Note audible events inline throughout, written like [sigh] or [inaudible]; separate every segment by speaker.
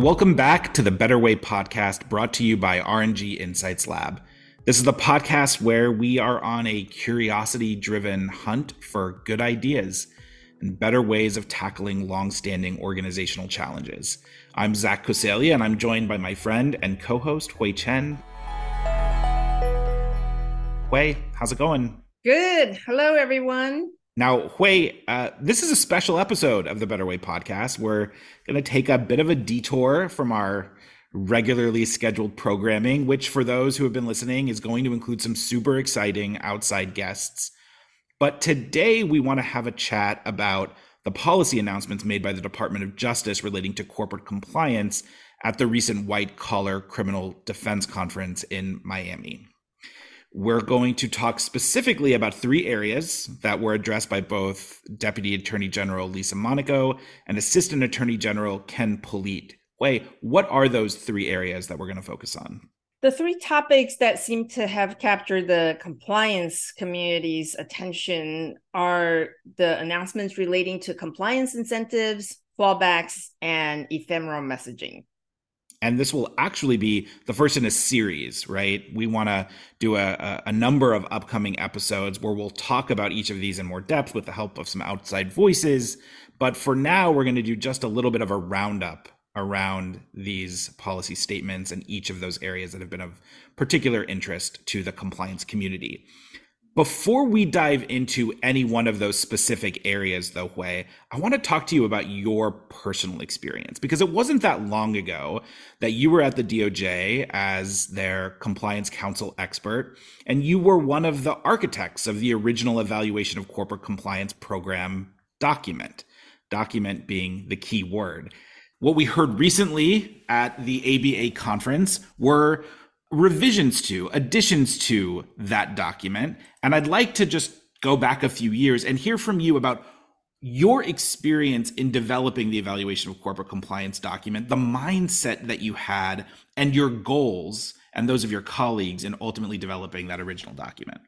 Speaker 1: Welcome back to the Better Way podcast brought to you by R&G Insights Lab. This is the podcast where we are on a curiosity driven hunt for good ideas and better ways of tackling long-standing organizational challenges. I'm Zach Coseglia, and I'm joined by my friend and co-host Hui Chen. Hui, how's it going?
Speaker 2: Good. Hello, everyone.
Speaker 1: Now, Hui, uh, this is a special episode of the Better Way podcast. We're going to take a bit of a detour from our regularly scheduled programming, which, for those who have been listening, is going to include some super exciting outside guests. But today, we want to have a chat about the policy announcements made by the Department of Justice relating to corporate compliance at the recent White Collar Criminal Defense Conference in Miami. We're going to talk specifically about three areas that were addressed by both Deputy Attorney General Lisa Monaco and Assistant Attorney General Ken Polite. Hui, what are those three areas that we're going to focus on?
Speaker 2: The three topics that seem to have captured the compliance community's attention are the announcements relating to compliance incentives, clawbacks, and ephemeral messaging
Speaker 1: and this will actually be the first in a series right? We want to do a, a, number of upcoming episodes where we'll talk about each of these in more depth with the help of some outside voices. But for now we're going to do just a little bit of a roundup around these policy statements and each of those areas that have been of particular interest to the compliance community before we dive into any one of those specific areas, though, Hui, I want to talk to you about your personal experience because it wasn't that long ago that you were at the DOJ as their compliance counsel expert, and you were one of the architects of the original evaluation of corporate compliance program document, document being the key word. What we heard recently at the ABA conference were revisions to, additions to that document. And I'd like to just go back a few years and hear from you about your experience in developing the evaluation of corporate compliance document, the mindset that you had, and your goals and those of your colleagues in ultimately developing that original document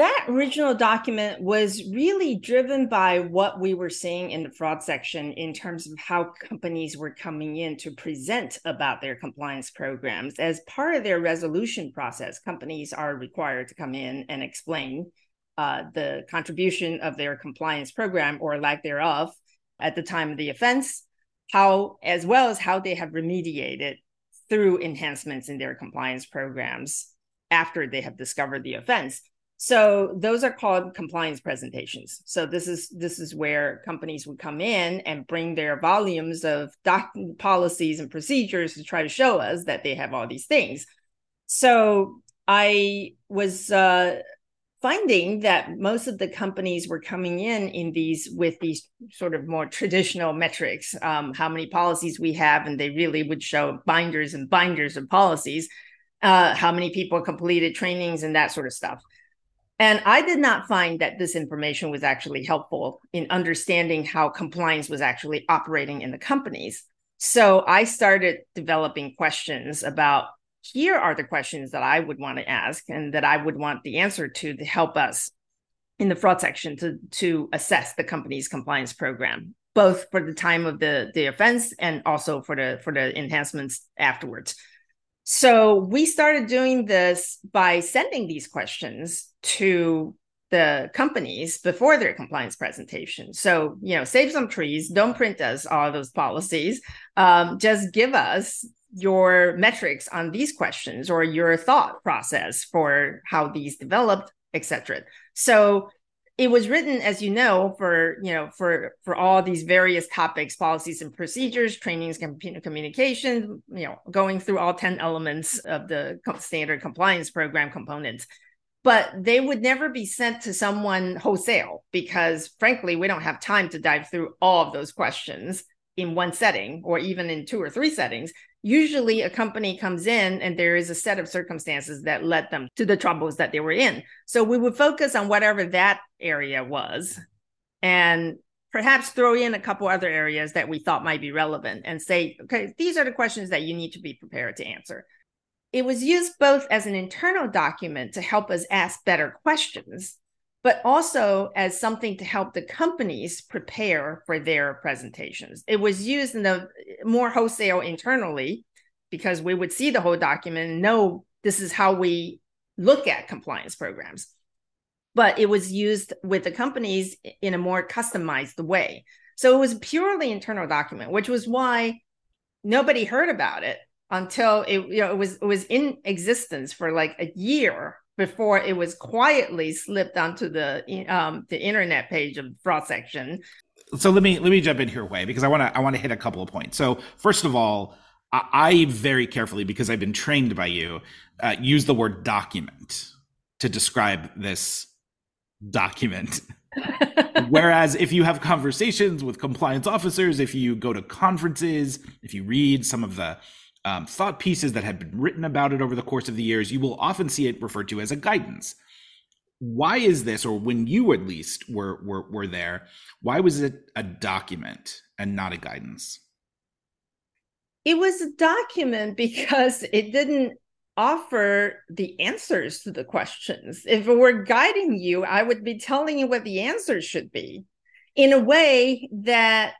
Speaker 2: that original document was really driven by what we were seeing in the fraud section in terms of how companies were coming in to present about their compliance programs. As part of their resolution process, companies are required to come in and explain uh, the contribution of their compliance program or lack thereof at the time of the offense, how as well as how they have remediated through enhancements in their compliance programs after they have discovered the offense so those are called compliance presentations. So this is this is where companies would come in and bring their volumes of doc policies and procedures to try to show us that they have all these things. So I was uh, finding that most of the companies were coming in in these with these sort of more traditional metrics, um, how many policies we have, and they really would show binders and binders of policies, uh, how many people completed trainings and that sort of stuff. And I did not find that this information was actually helpful in understanding how compliance was actually operating in the companies. So I started developing questions about here are the questions that I would want to ask and that I would want the answer to to help us in the fraud section to, to assess the company's compliance program, both for the time of the, the offense and also for the for the enhancements afterwards. So we started doing this by sending these questions to the companies before their compliance presentation. So, you know, save some trees, don't print us all those policies. Um, just give us your metrics on these questions or your thought process for how these developed, etc. So it was written, as you know, for you know for for all these various topics, policies and procedures, trainings, communication, you know, going through all ten elements of the standard compliance program components. But they would never be sent to someone wholesale because frankly we don't have time to dive through all of those questions in one setting or even in two or three settings usually a company comes in and there is a set of circumstances that led them to the troubles that they were in. So we would focus on whatever that area was and perhaps throw in a couple other areas that we thought might be relevant and say okay these are the questions that you need to be prepared to answer. It was used both as an internal document to help us ask better questions, but also as something to help the companies prepare for their presentations. It was used in the more wholesale internally because we would see the whole document and know this is how we look at compliance programs. But it was used with the companies in a more customized way. So it was purely internal document, which was why nobody heard about it until it you know it was it was in existence for like a year before it was quietly slipped onto the um, the internet page of fraud section.
Speaker 1: So let me let me jump in here, Hui because I want to I want to hit a couple of points. So first of all, I, I very carefully because I've been trained by you uh, use the word document to describe this document. [laughs] Whereas if you have conversations with compliance officers, if you go to conferences, if you read some of the um, thought pieces that have been written about it over the course of the years, you will often see it referred to as a guidance. Why is this, or when you at least were were, were there, why was it a document and not a guidance?
Speaker 2: It was a document because it didn't offer the answers to the questions. If it were guiding you, I would be telling you what the answers should be in a way that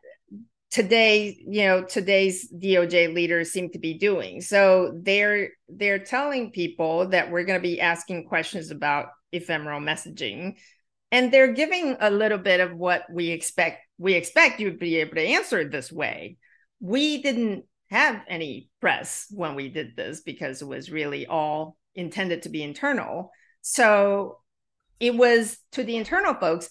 Speaker 2: today you know today's doj leaders seem to be doing. So they're they're telling people that we're going to be asking questions about ephemeral messaging and they're giving a little bit of what we expect we expect you to be able to answer this way. We didn't have any press when we did this because it was really all intended to be internal. So it was to the internal folks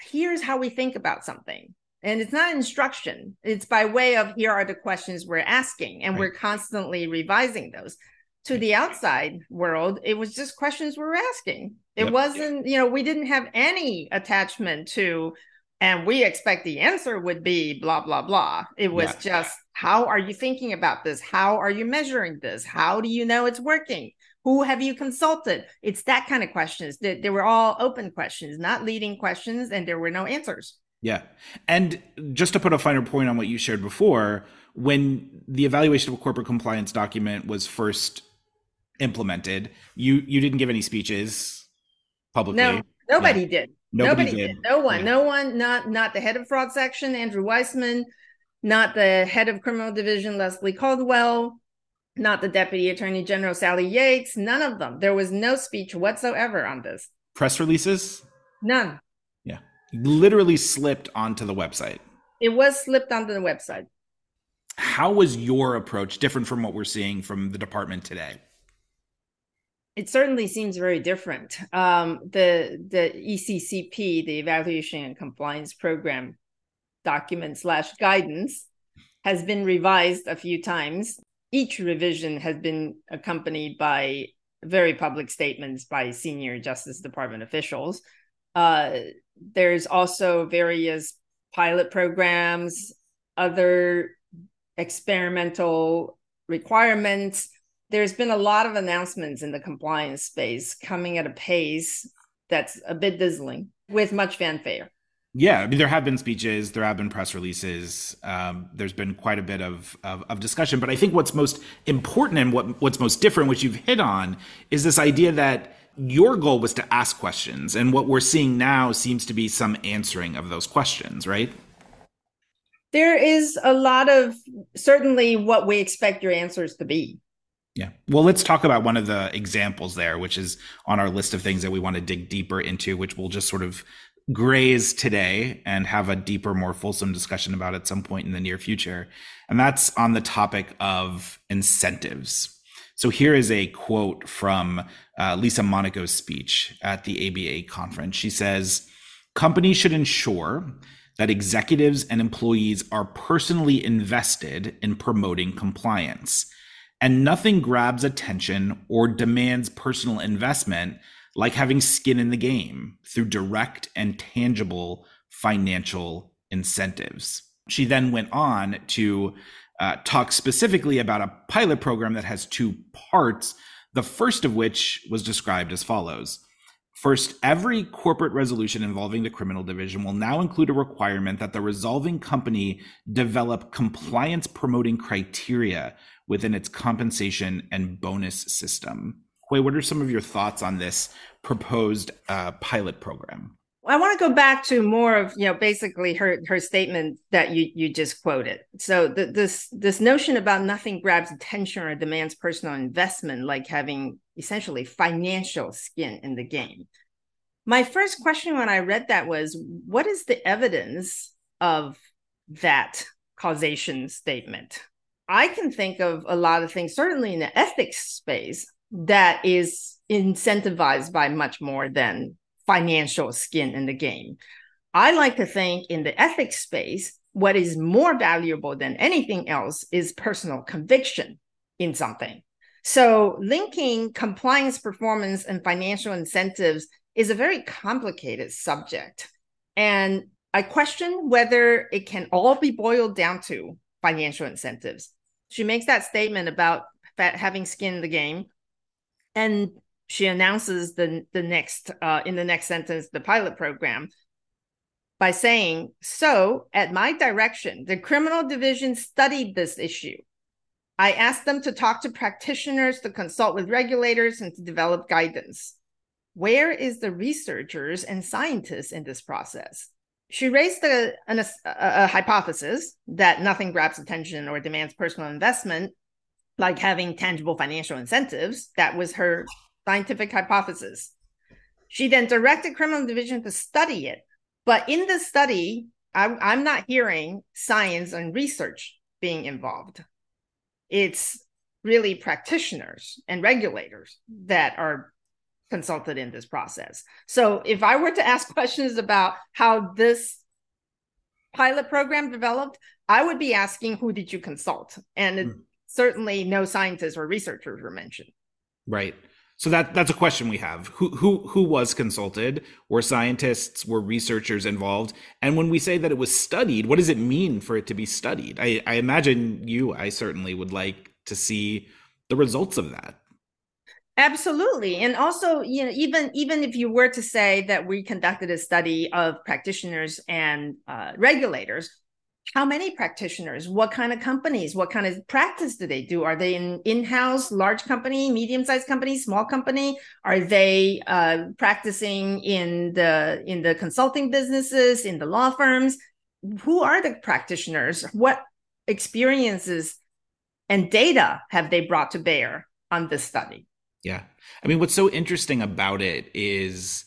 Speaker 2: here's how we think about something and it's not instruction. It's by way of here are the questions we're asking and right. we're constantly revising those. To the outside world it was just questions we were asking. It yep. wasn't you know we didn't have any attachment to and we expect the answer would be blah blah blah. It was yeah. just how are you thinking about this? How are you measuring this? How do you know it's working? Who have you consulted? It's that kind of questions. They, they were all open questions not leading questions and there were no answers
Speaker 1: yeah. And just to put a finer point on what you shared before, when the evaluation of a corporate compliance document was first implemented, you you didn't give any speeches publicly.
Speaker 2: No, nobody yeah. did. Nobody, nobody did. did. No one. Yeah. No one. Not not the head of fraud section, Andrew Weissmann, not the head of criminal division, Leslie Caldwell, not the deputy attorney general, Sally Yates. None of them. There was no speech whatsoever on this.
Speaker 1: Press releases.
Speaker 2: None
Speaker 1: literally slipped onto the website.
Speaker 2: It was slipped onto the website.
Speaker 1: How was your approach different from what we're seeing from the department today?
Speaker 2: It certainly seems very different. Um, the the ECCP, the Evaluation and Compliance Program document slash guidance, has been revised a few times. Each revision has been accompanied by very public statements by senior Justice Department officials. Uh, there's also various pilot programs, other experimental requirements. There's been a lot of announcements in the compliance space coming at a pace that's a bit dizzying with much fanfare.
Speaker 1: Yeah, I mean, there have been speeches, there have been press releases. Um, there's been quite a bit of, of, of discussion, but I think what's most important and what what's most different, which you've hit on, is this idea that your goal was to ask questions and what we're seeing now seems to be some answering of those questions right?
Speaker 2: There is a lot of certainly what we expect your answers to be.
Speaker 1: Yeah. Well let's talk about one of the examples there which is on our list of things that we want to dig deeper into which we'll just sort of graze today and have a deeper more fulsome discussion about at some point in the near future and that's on the topic of incentives so here is a quote from uh, Lisa Monaco's speech at the ABA conference. She says, Companies should ensure that executives and employees are personally invested in promoting compliance. And nothing grabs attention or demands personal investment like having skin in the game through direct and tangible financial incentives. She then went on to uh, talks specifically about a pilot program that has two parts, the first of which was described as follows. First, every corporate resolution involving the criminal division will now include a requirement that the resolving company develop compliance promoting criteria within its compensation and bonus system. Hui, what are some of your thoughts on this proposed uh, pilot program?
Speaker 2: I want to go back to more of you know basically her her statement that you you just quoted. So the, this this notion about nothing grabs attention or demands personal investment, like having essentially financial skin in the game. My first question when I read that was, what is the evidence of that causation statement? I can think of a lot of things, certainly in the ethics space, that is incentivized by much more than financial skin in the game. I like to think in the ethics space, what is more valuable than anything else is personal conviction in something. So, linking compliance performance and financial incentives is a very complicated subject. And I question whether it can all be boiled down to financial incentives. She makes that statement about having skin in the game. And she announces the the next uh, in the next sentence the pilot program by saying, "So, at my direction, the criminal division studied this issue. I asked them to talk to practitioners, to consult with regulators, and to develop guidance. Where is the researchers and scientists in this process?" She raised a, an, a, a hypothesis that nothing grabs attention or demands personal investment, like having tangible financial incentives. That was her scientific hypothesis. She then directed criminal division to study it. But in the study, I'm, I'm not hearing science and research being involved. It's really practitioners and regulators that are consulted in this process. So if I were to ask [laughs] questions about how this pilot program developed, I would be asking who did you consult? And mm. certainly no scientists or researchers were mentioned.
Speaker 1: Right. So that that's a question we have. Who who who was consulted? Were scientists, were researchers involved? And when we say that it was studied, what does it mean for it to be studied? I, I imagine you, I certainly would like to see the results of that.
Speaker 2: Absolutely. And also, you know, even even if you were to say that we conducted a study of practitioners and uh, regulators, how many practitioners? What kind of companies? What kind of practice do they do? Are they in in-house large company medium-sized company small company? Are they uh, practicing in the in the consulting businesses in the law firms? Who are the practitioners? What experiences and data have they brought to bear on this study?
Speaker 1: Yeah. I mean what's so interesting about it is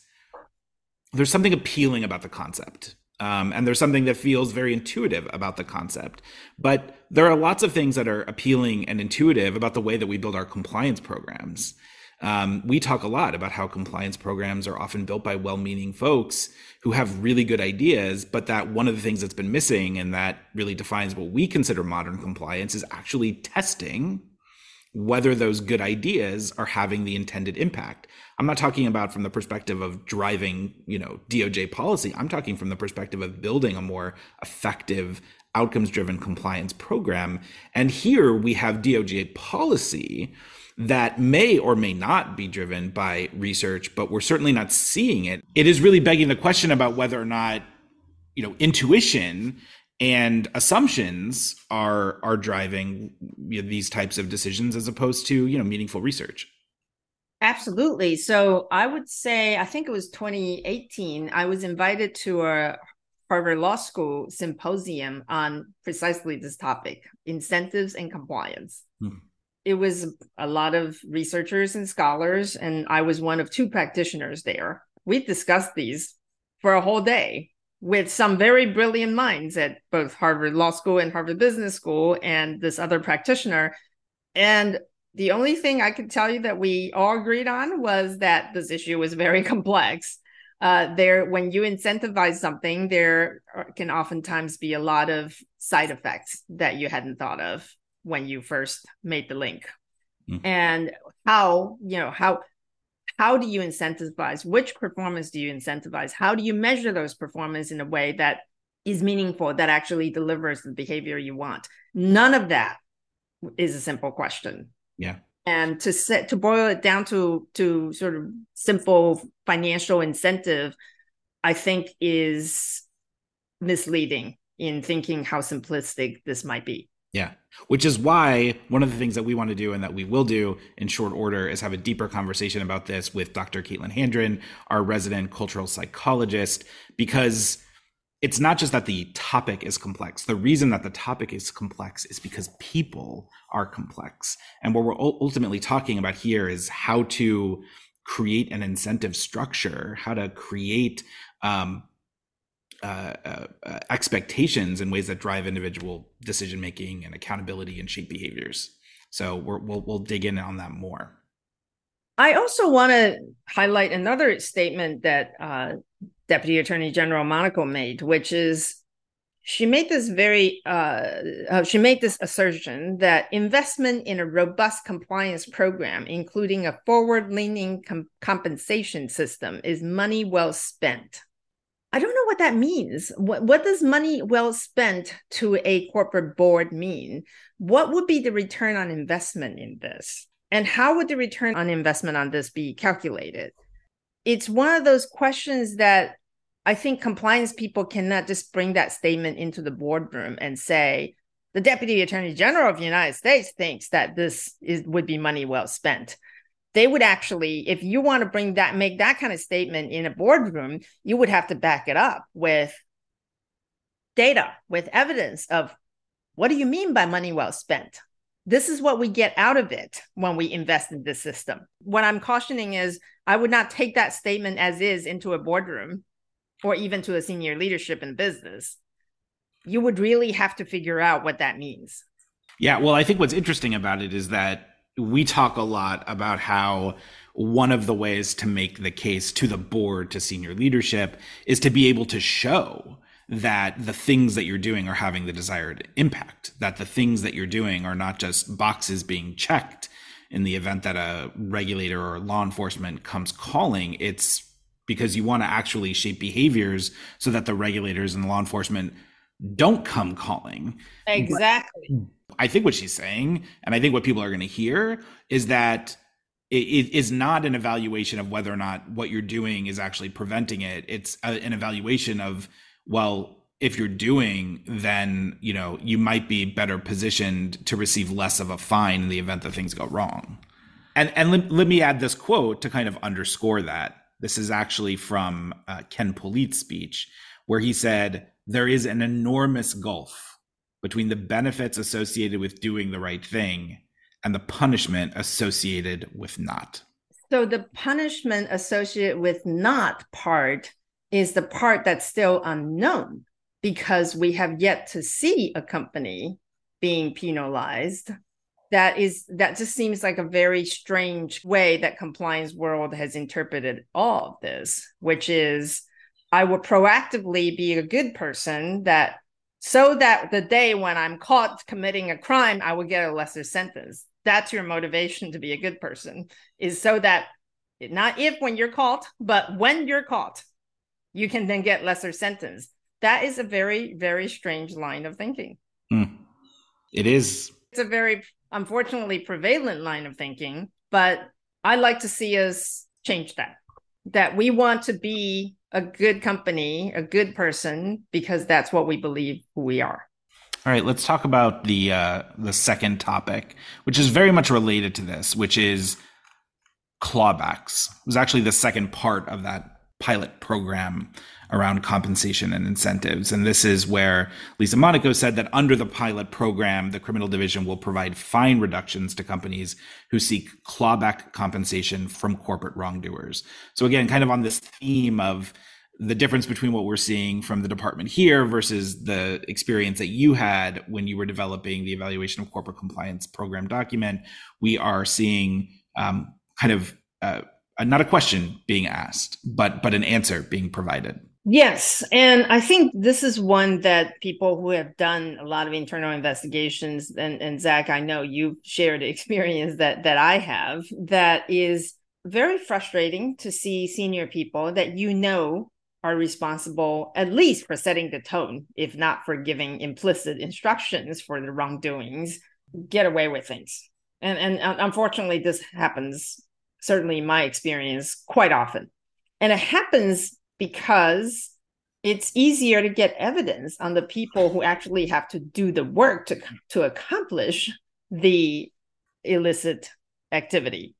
Speaker 1: there's something appealing about the concept um, and there's something that feels very intuitive about the concept. But there are lots of things that are appealing and intuitive about the way that we build our compliance programs. Um, we talk a lot about how compliance programs are often built by well meaning folks who have really good ideas, but that one of the things that's been missing and that really defines what we consider modern compliance is actually testing whether those good ideas are having the intended impact. I'm not talking about from the perspective of driving, you know, DOJ policy. I'm talking from the perspective of building a more effective outcomes driven compliance program. And here we have DOJ policy that may or may not be driven by research, but we're certainly not seeing it. It is really begging the question about whether or not, you know, intuition and assumptions are are driving you know, these types of decisions as opposed to you know meaningful research
Speaker 2: absolutely so i would say i think it was 2018 i was invited to a harvard law school symposium on precisely this topic incentives and compliance hmm. it was a lot of researchers and scholars and i was one of two practitioners there we discussed these for a whole day with some very brilliant minds at both Harvard Law School and Harvard Business School and this other practitioner. And the only thing I could tell you that we all agreed on was that this issue was very [laughs] complex. Uh, there, when you incentivize something, there can oftentimes be a lot of side effects that you hadn't thought of when you first made the link. Mm-hmm. And how, you know, how how do you incentivize which performance do you incentivize how do you measure those performance in a way that is meaningful that actually delivers the behavior you want none of that is a simple question
Speaker 1: yeah
Speaker 2: and to set to boil it down to to sort of simple financial incentive i think is misleading in thinking how simplistic this might be
Speaker 1: Yeah. Which is why one of the things that we want to do and that we will do in short order is have a deeper conversation about this with Dr. Caitlin Handron, our resident cultural psychologist, because it's not just that the topic is complex. The reason that the topic is complex is because people are complex. And what we're ultimately talking about here is how to create an incentive structure, how to create um, uh, uh, uh, expectations in ways that drive individual decision making and accountability and shape behaviors. So we will we'll dig in on that more.
Speaker 2: I also want to highlight another statement that uh, Deputy Attorney General Monaco made, which is she made this very uh, uh, she made this assertion that investment in a robust compliance program, including a forward-leaning com- compensation system, is money well spent. I don't know what that means. What, what does money well spent to a corporate board mean? What would be the return on investment in this? And how would the return on investment on this be calculated? It's one of those questions that I think compliance people cannot just bring that statement into the boardroom and say, the Deputy Attorney General of the United States thinks that this is, would be money well spent. They would actually if you want to bring that make that kind of statement in a boardroom you would have to back it up with data with evidence of what do you mean by money well spent? This is what we get out of it when we invest in this system. What i'm cautioning is i would not take that statement as is into a boardroom or even to a senior leadership in business. You would really have to figure out what that means.
Speaker 1: Yeah well i think what's interesting about it is that we talk a lot about how one of the ways to make the case to the board to senior leadership is to be able to show that the things that you're doing are having the desired impact that the things that you're doing are not just boxes being checked in the event that a regulator or law enforcement comes calling it's because you want to actually shape behaviors so that the regulators and law enforcement don't come calling
Speaker 2: exactly
Speaker 1: but, I think what she's saying, and I think what people are going to hear, is that it is not an evaluation of whether or not what you're doing is actually preventing it. It's an evaluation of, well, if you're doing, then you know you might be better positioned to receive less of a fine in the event that things go wrong. And and let, let me add this quote to kind of underscore that. This is actually from uh, Ken Polite's speech, where he said, "There is an enormous gulf." between the benefits associated with doing the right thing and the punishment associated with not.
Speaker 2: So the punishment associated with not part is the part that's still unknown because we have yet to see a company being penalized that is that just seems like a very strange way that compliance world has interpreted all of this which is i will proactively be a good person that so that the day when I'm caught committing a crime, I will get a lesser sentence. That's your motivation to be a good person, is so that not if when you're caught, but when you're caught, you can then get lesser sentence. That is a very, very strange line of thinking.
Speaker 1: Mm. It is.
Speaker 2: It's a very, unfortunately, prevalent line of thinking, but I like to see us change that. That we want to be a good company, a good person, because that's what we believe who we are.
Speaker 1: All right, let's talk about the uh, the second topic, which is very much related to this, which is clawbacks. It was actually the second part of that pilot program around compensation and incentives. And this is where Lisa Monaco said that under the pilot program, the criminal division will provide fine reductions to companies who seek clawback compensation from corporate wrongdoers. So again, kind of on this theme of the difference between what we're seeing from the department here versus the experience that you had when you were developing the evaluation of corporate compliance program document, we are seeing um, kind of uh, not a question being asked, but but an answer being provided.
Speaker 2: Yes. And I think this is one that people who have done a lot of internal investigations, and, and Zach, I know you've shared [laughs] experience that that I have, that is very frustrating to see senior people that you know are responsible at least for setting the tone, if not for giving implicit instructions for the wrongdoings, get away with things. And and unfortunately, this happens certainly in my experience quite often. And it happens because it's easier to get evidence on the people who actually have to do the work to, to accomplish the illicit activity.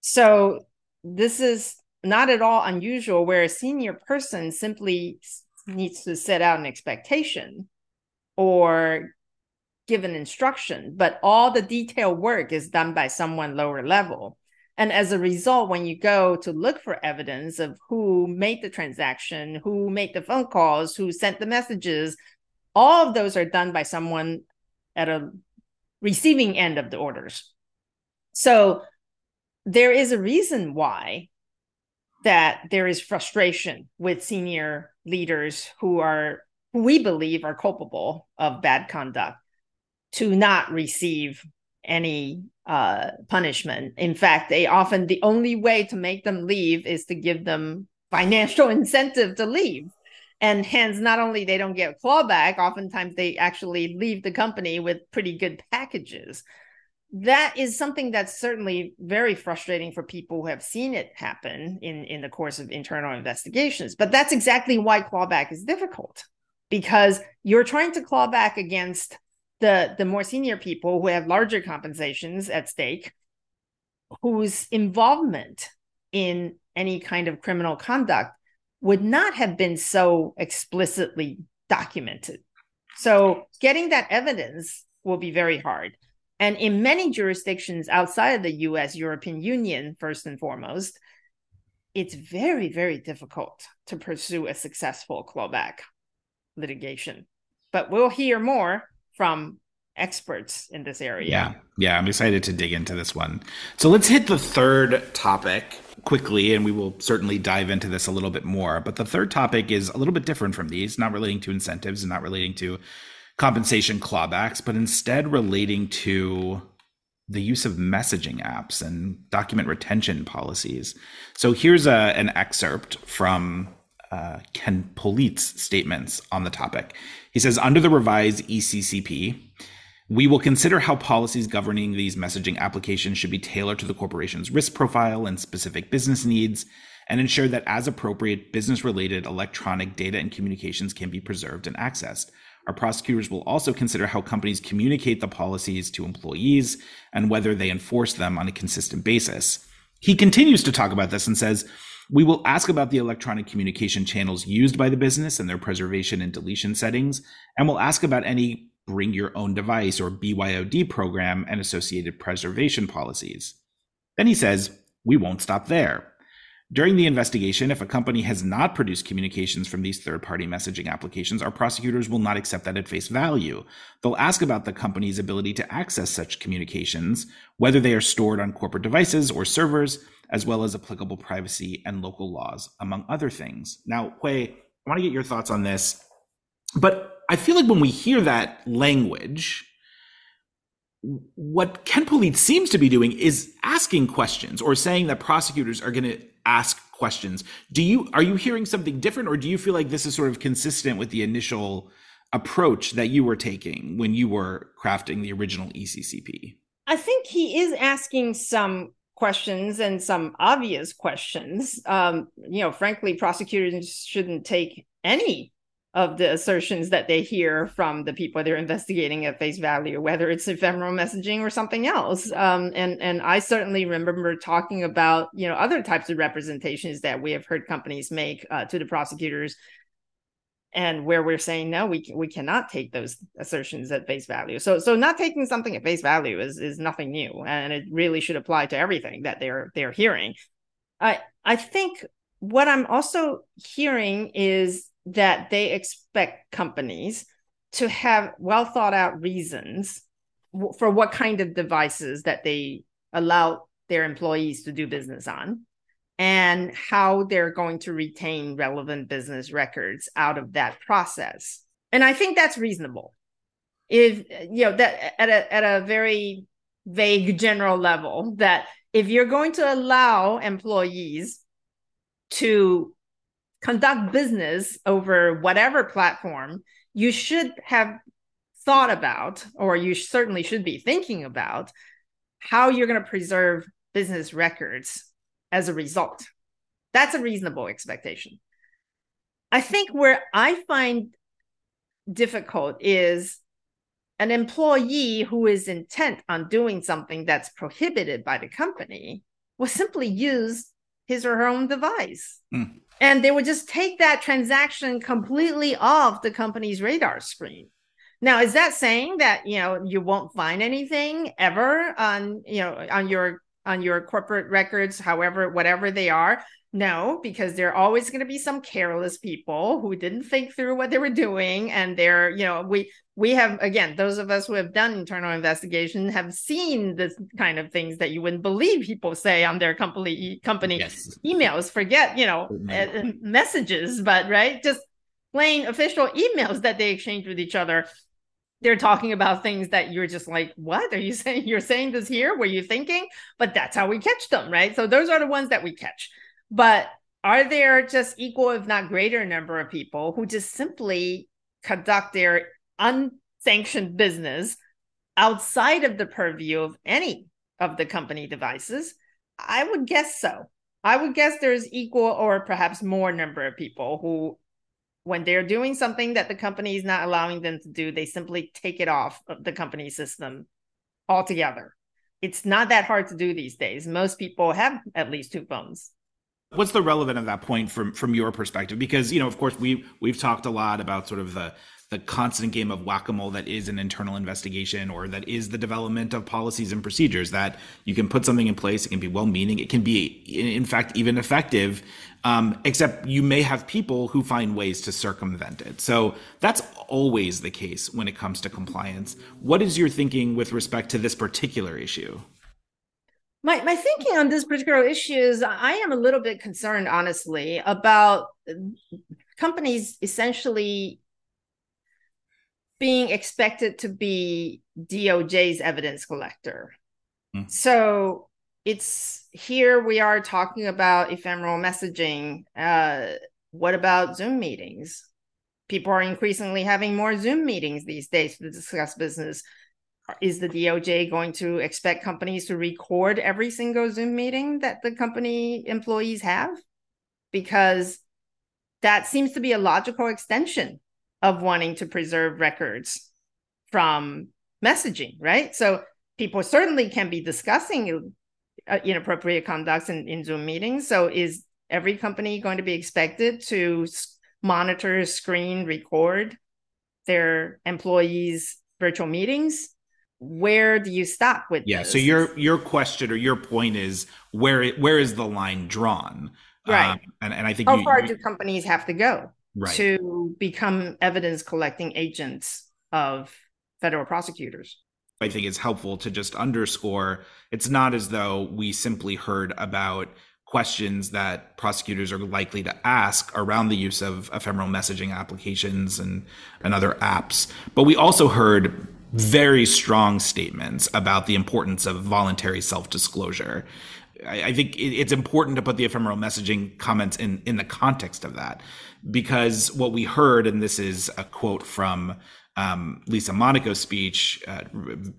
Speaker 2: So this is not at all unusual where a senior person simply needs to set out an expectation or give an instruction, but all the detailed work is done by someone lower level. And as a result, when you go to look for evidence of who made the transaction, who made the phone calls, who sent the messages, all of those are done by someone at a receiving end of the orders. So there is a reason why that there is frustration with senior leaders who are who we believe are culpable of bad conduct to not receive any uh, punishment. In fact, they often the only way to make them leave is to give them financial [laughs] incentive to leave. And hence, not only they don't get clawback, oftentimes they actually leave the company with pretty good packages. That is something that's certainly very frustrating for people who have seen it happen in, in the course of internal investigations. But that's exactly why clawback is difficult because you're trying to claw back against the the more senior people who have larger compensations at stake whose involvement in any kind of criminal conduct would not have been so explicitly documented. So getting that evidence will be very hard. And in many jurisdictions outside of the US European Union first and foremost it's very very difficult to pursue a successful clawback litigation. But we'll hear more from experts in this area.
Speaker 1: Yeah. Yeah. I'm excited to dig into this one. So let's hit the third topic quickly, and we will certainly dive into this a little bit more. But the third topic is a little bit different from these, not relating to incentives and not relating to compensation clawbacks, but instead relating to the use of messaging apps and document retention policies. So here's a, an excerpt from uh, Ken Polite's statements on the topic. He says, under the revised ECCP, we will consider how policies governing these messaging applications should be tailored to the corporation's risk profile and specific business needs, and ensure that, as appropriate, business related electronic data and communications can be preserved and accessed. Our prosecutors will also consider how companies communicate the policies to employees and whether they enforce them on a consistent basis. He continues to talk about this and says, we will ask about the electronic communication channels used by the business and their preservation and deletion settings, and we'll ask about any bring your own device or BYOD program and associated preservation policies. Then he says, we won't stop there. During the investigation, if a company has not produced communications from these third party messaging applications, our prosecutors will not accept that at face value. They'll ask about the company's ability to access such communications, whether they are stored on corporate devices or servers, as well as applicable privacy and local laws, among other things. Now, Hui, I want to get your thoughts on this, but I feel like when we hear that language, what Ken Polite seems to be doing is asking questions or saying that prosecutors are going to ask questions. Do you are you hearing something different, or do you feel like this is sort of consistent with the initial approach that you were taking when you were crafting the original ECCP?
Speaker 2: I think he is asking some questions and some obvious questions. Um, you know, frankly, prosecutors shouldn't take any of the assertions that they hear from the people they're investigating at face value, whether it's ephemeral messaging or something else. Um, and and I certainly remember talking about you know other types of representations that we have heard companies make uh, to the prosecutors and where we're saying no we we cannot take those assertions at face value. So so not taking something at face value is is nothing new and it really should apply to everything that they're they're hearing. I i think what i'm also hearing is that they expect companies to have well thought out reasons for what kind of devices that they allow their employees to do business on and how they're going to retain relevant business records out of that process. And I think that's reasonable. If you know that at a at a very vague general level that if you're going to allow employees to conduct business over whatever platform, you should have thought about, or you certainly should be thinking about, how you're going to preserve business records as a result. That's a reasonable expectation. I think where I find difficult is an employee who is intent on doing something that's prohibited by the company will simply use his or her own device. Mm. And they would just take that transaction completely off the company's radar screen. Now, is that saying that you know you won't find anything ever on you know on your on your corporate records, however, whatever they are? No, because there are always going to be some careless people who didn't think through what they were doing, and they're, you know, we we have again those of us who have done internal investigation have seen this kind of things that you wouldn't believe people say on their company company yes. emails. Forget, you know, uh, messages, but right, just plain official emails that they exchange with each other they're talking about things that you're just like, what are you saying? You're saying this here? Were you thinking? But that's how we catch them, right? So those are the ones that we catch. But are there just equal, if not greater, number of people who just simply conduct their unsanctioned business outside of the purview of any of the company devices? I would guess so. I would guess there's equal or perhaps more number of people who, when they're doing something that the company is not allowing them to do, they simply take it off of the company system altogether. It's not that hard to do these days. Most people have at least two phones.
Speaker 1: What's the relevant of that point from from your perspective? Because you know, of course, we we've talked a lot about sort of the the constant game of whack-a-mole that is an internal investigation or that is the development of policies and procedures that you can put something in place it can be well-meaning it can be in fact even effective um, except you may have people who find ways to circumvent it. So that's always the case when it comes to compliance. What is your thinking with respect to this particular issue?
Speaker 2: My my thinking on this particular issue is I am a little bit concerned, honestly, about companies essentially being expected to be DOJ's evidence collector. Mm. So it's here we are talking about ephemeral messaging. Uh, what about Zoom meetings? People are increasingly having more Zoom meetings these days to discuss business is the DOJ going to expect companies to record every single Zoom meeting that the company employees have? Because that seems to be a logical extension of wanting to preserve records from messaging, right? So people certainly can be discussing uh, inappropriate conduct in, in Zoom meetings. So is every company going to be expected to monitor, screen, record their employees' virtual meetings? where do you stop with
Speaker 1: yeah this? so your your question or your point is where it, where is the line drawn
Speaker 2: right um,
Speaker 1: and, and i think
Speaker 2: how
Speaker 1: you,
Speaker 2: far
Speaker 1: you,
Speaker 2: do companies have to go right. to become evidence collecting agents of federal prosecutors
Speaker 1: i think it's helpful to just underscore it's not as though we simply heard about questions that prosecutors are likely to ask around the use of ephemeral messaging applications and, and other apps. But we also heard very strong statements about the importance of voluntary self disclosure. I, I think it, it's important to put the ephemeral messaging comments in, in the context of that because what we heard, and this is a quote from um, Lisa Monaco's speech uh,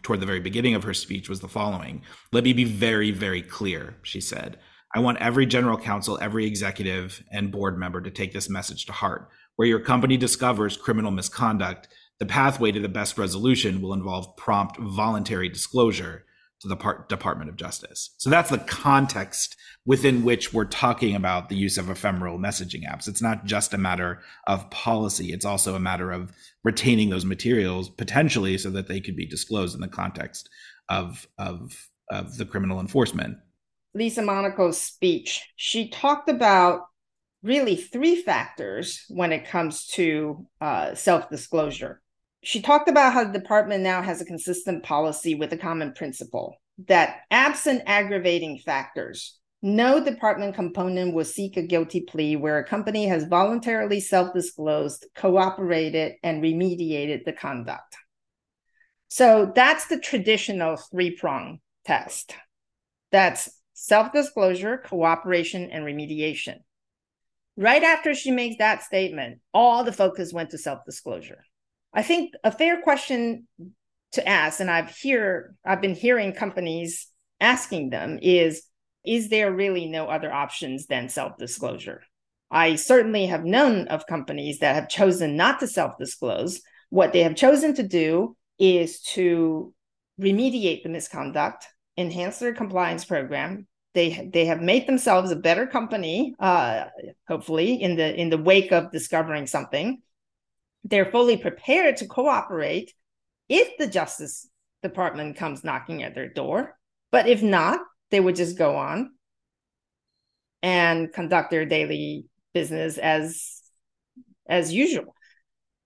Speaker 1: toward the very beginning of her speech was the following Let me be very, very clear, she said. I want every general counsel, every executive, and board member to take this message to heart. Where your company discovers criminal misconduct, the pathway to the best resolution will involve prompt voluntary disclosure to the part, Department of Justice. So that's the context within which we're talking about the use of ephemeral messaging apps. It's not just a matter of policy, it's also a matter of retaining those materials potentially so that they could be disclosed in the context of, of, of the criminal enforcement.
Speaker 2: Lisa Monaco's speech, she talked about really three factors when it comes to uh, self disclosure she talked about how the department now has a consistent policy with a common principle that absent aggravating factors, no department component will seek a guilty plea where a company has voluntarily self disclosed, cooperated, and remediated the conduct. So that's the traditional three prong test that's self disclosure, cooperation, and remediation. Right after she makes that statement, all the focus went to self disclosure. I think a fair question to ask, and I've hear I've been hearing companies asking them is, is there really no other options than self-disclosure? I certainly have known of companies that have chosen not to self disclose. What they have chosen to do is to remediate the misconduct, enhance their compliance program. They, they have made themselves a better company, uh, hopefully in the in the wake of discovering something. They're fully prepared to cooperate if the Justice Department comes knocking at their door. But if not, they would just go on and conduct their daily business as as usual.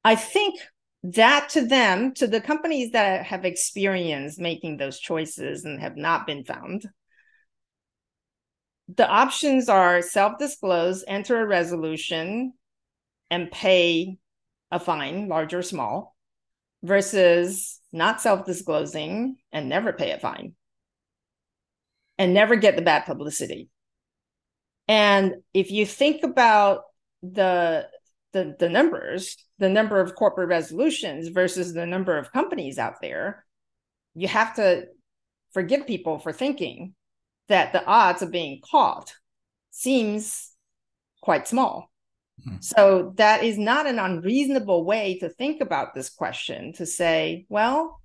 Speaker 2: I think that to them, to the companies that have experienced making those choices and have not been found, the options are self disclose, enter a resolution, and pay a fine, large or small, versus not self disclosing and never pay a fine and never get the bad publicity. And if you think about the the, the numbers, the number of corporate resolutions versus the number of companies out there, you have to forgive people for thinking that the odds of being caught seems quite small. Mm-hmm. So that is not an unreasonable way to think about this question to say, well,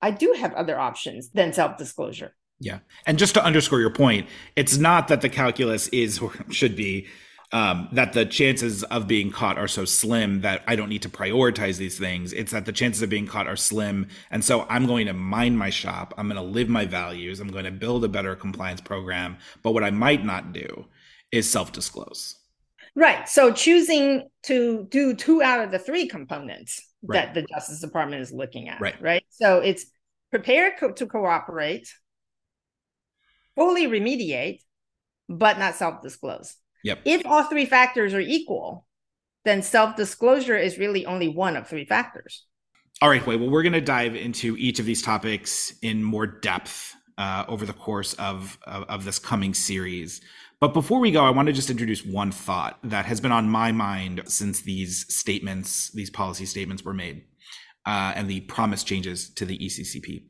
Speaker 2: I do have other options than self-disclosure.
Speaker 1: Yeah. And just to underscore your point, it's not that the calculus is or should be um, that the chances of being caught are so slim that I don't need to prioritize these things. It's that the chances of being caught are slim. And so I'm going to mind my shop. I'm going to live my values. I'm going to build a better compliance program. But what I might not do is self disclose.
Speaker 2: Right. So choosing to do two out of the three components right. that the Justice Department is looking at.
Speaker 1: Right.
Speaker 2: Right. So it's prepare co- to cooperate, fully remediate, but not self disclose.
Speaker 1: Yep.
Speaker 2: If all three factors are equal, then self disclosure is really only one of three factors.
Speaker 1: All right, Hui. Well, we're going to dive into each of these topics in more depth uh, over the course of, of, of this coming series. But before we go, I want to just introduce one thought that has been on my mind since these statements, these policy statements were made, uh, and the promise changes to the ECCP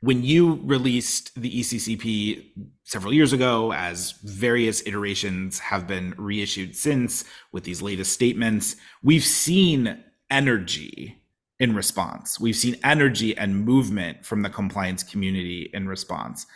Speaker 1: when you released the ECCP several years ago, as various iterations have been reissued since with these latest statements, we've seen energy in response. We've seen energy and movement from the compliance community in response.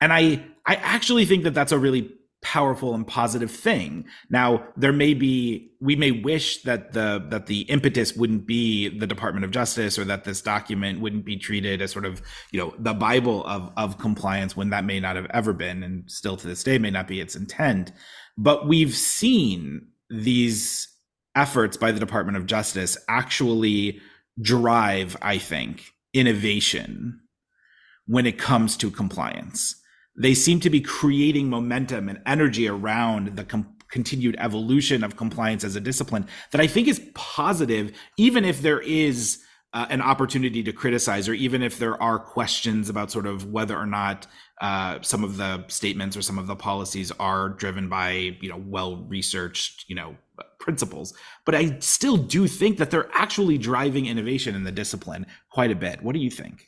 Speaker 1: And I, I actually think that that's a really powerful and positive thing. Now, there may be we may wish that the that the impetus wouldn't be the Department of Justice or that this document wouldn't be treated as sort of, you know, the Bible of of compliance when that may not have ever been and still to this day may not be its intent. But we've seen these efforts by the Department of Justice actually drive, I think, innovation when it comes to compliance they seem to be creating momentum and energy around the com- continued evolution of compliance as a discipline that I think is positive, even if there is uh, an opportunity to criticize, or even if there are questions about sort of whether or not uh, some of the statements or some of the policies are driven by you know well researched you know principles. But I still do think that they're actually driving innovation in the discipline quite a bit. What do you think?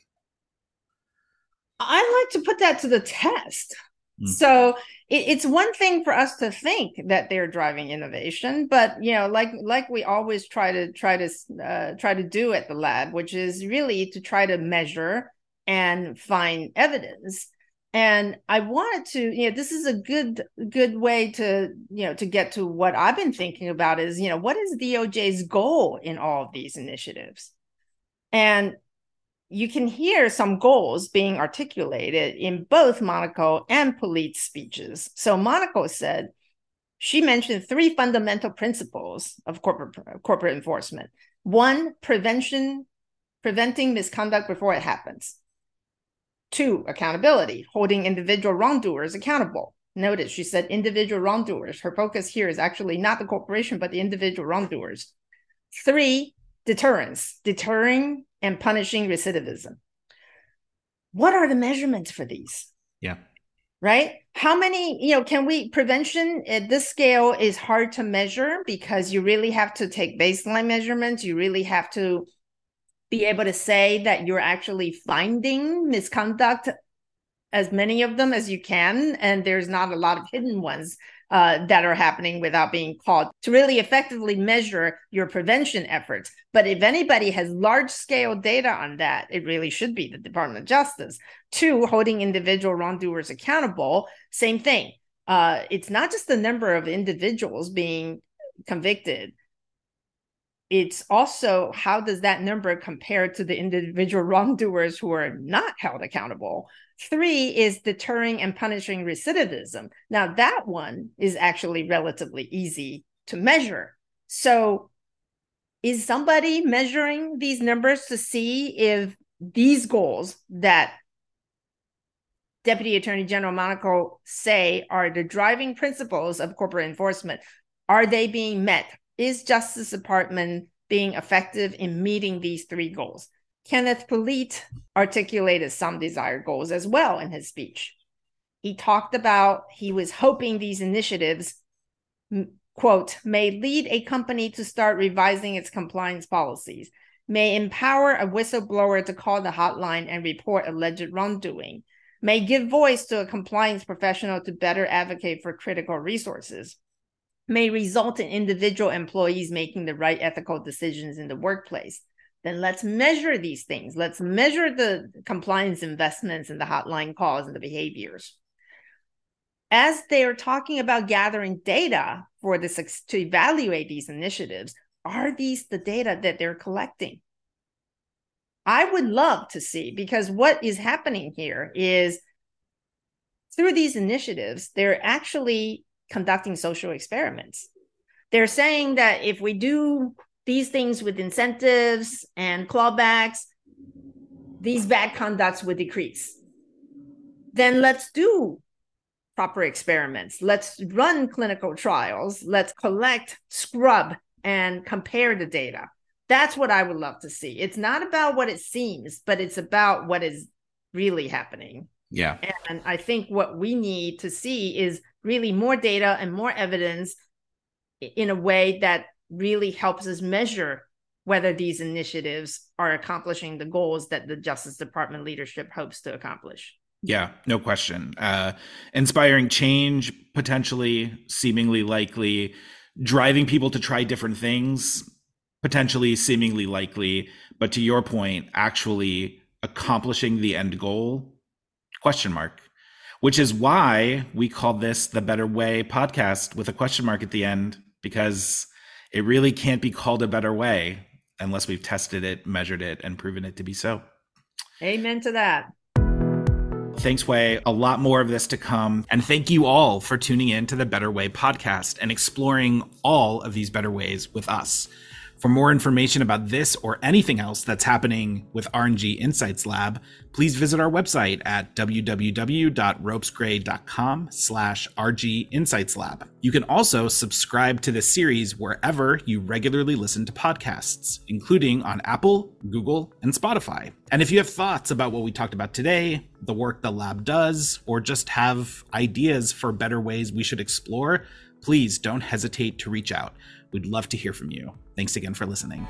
Speaker 2: I like to put that to the test. Mm. So it, it's one thing for us to think that they're driving innovation, but you know, like like we always try to try to uh, try to do at the lab, which is really to try to measure and find evidence. And I wanted to, you know, this is a good good way to, you know, to get to what I've been thinking about is, you know, what is DOJ's goal in all of these initiatives? And you can hear some goals being articulated in both Monaco and Polite's speeches. So Monaco said she mentioned three fundamental principles of corporate corporate enforcement. One, prevention, preventing misconduct before it happens. Two, accountability, holding individual wrongdoers accountable. Notice she said individual wrongdoers. Her focus here is actually not the corporation, but the individual wrongdoers. Three, deterrence, deterring and punishing recidivism. What are the measurements for these?
Speaker 1: Yeah.
Speaker 2: Right? How many, you know, can we prevention at this scale is hard to measure because you really have to take baseline measurements. You really have to be able to say that you're actually finding misconduct as many of them as you can and there's not a lot of hidden ones uh, that are happening without being caught to really effectively measure your prevention efforts. But if anybody has large scale data on that, it really should be the Department of Justice. Two, holding individual wrongdoers accountable, same thing. Uh, it's not just the number of individuals being convicted. It's also how does that number compare to the individual [laughs] wrongdoers who are not held accountable? Three is deterring and punishing recidivism. Now, that one is actually relatively easy to measure. So, is somebody measuring these numbers to see if these goals that Deputy Attorney General Monaco say are the driving principles of corporate enforcement, are they being met? Is Justice Department being effective in meeting these three goals? Kenneth Polite articulated some desired goals as well in his speech. He talked about he was hoping these initiatives, quote, may lead a company to start revising its compliance policies, may empower a whistleblower to call the hotline and report alleged wrongdoing, may give voice to a compliance professional to better advocate for critical resources, may result in individual employees making the right ethical decisions in the workplace then let's measure these things. Let's measure the compliance investments and the hotline calls and the behaviors. As they're talking about gathering data for this to evaluate these initiatives, are these the data that they're collecting? I would love to see because what is happening here is through these initiatives, they're actually conducting social experiments. They're saying that if we do these things with incentives and clawbacks, these bad conducts would decrease. Then let's do proper experiments. Let's run clinical trials. Let's collect, scrub, and compare the data. That's what I would love to see. It's not about what it seems, but it's about what is really happening.
Speaker 1: Yeah.
Speaker 2: And I think what we need to see is really more data and more evidence in a way that really helps us measure whether these initiatives are accomplishing the goals that the Justice Department leadership hopes to accomplish.
Speaker 1: Yeah, no question. Uh, inspiring change, potentially, seemingly likely, driving people to try different things, potentially, seemingly likely. But to your point, actually accomplishing the end goal, question mark. Which is why we call this the Better Hui podcast with a question mark at the end, because it really can't be called a better way unless we've tested it, measured it, and proven it to be so.
Speaker 2: Amen to that.
Speaker 1: Thanks, Way. A lot more of this to come. And thank you all for tuning in to the Better Way podcast and exploring all of these better ways with us. For more information about this or anything else that's happening with R&G Insights Lab, please visit our website at www.ropesgray.com slash RG Insights Lab. You can also subscribe to the series wherever you regularly listen to podcasts, including on Apple, Google, and Spotify. And if you have thoughts about what we talked about today, the work the lab does, or just have ideas for better ways we should explore, please don't hesitate to reach out. We'd love to hear from you. Thanks again for listening.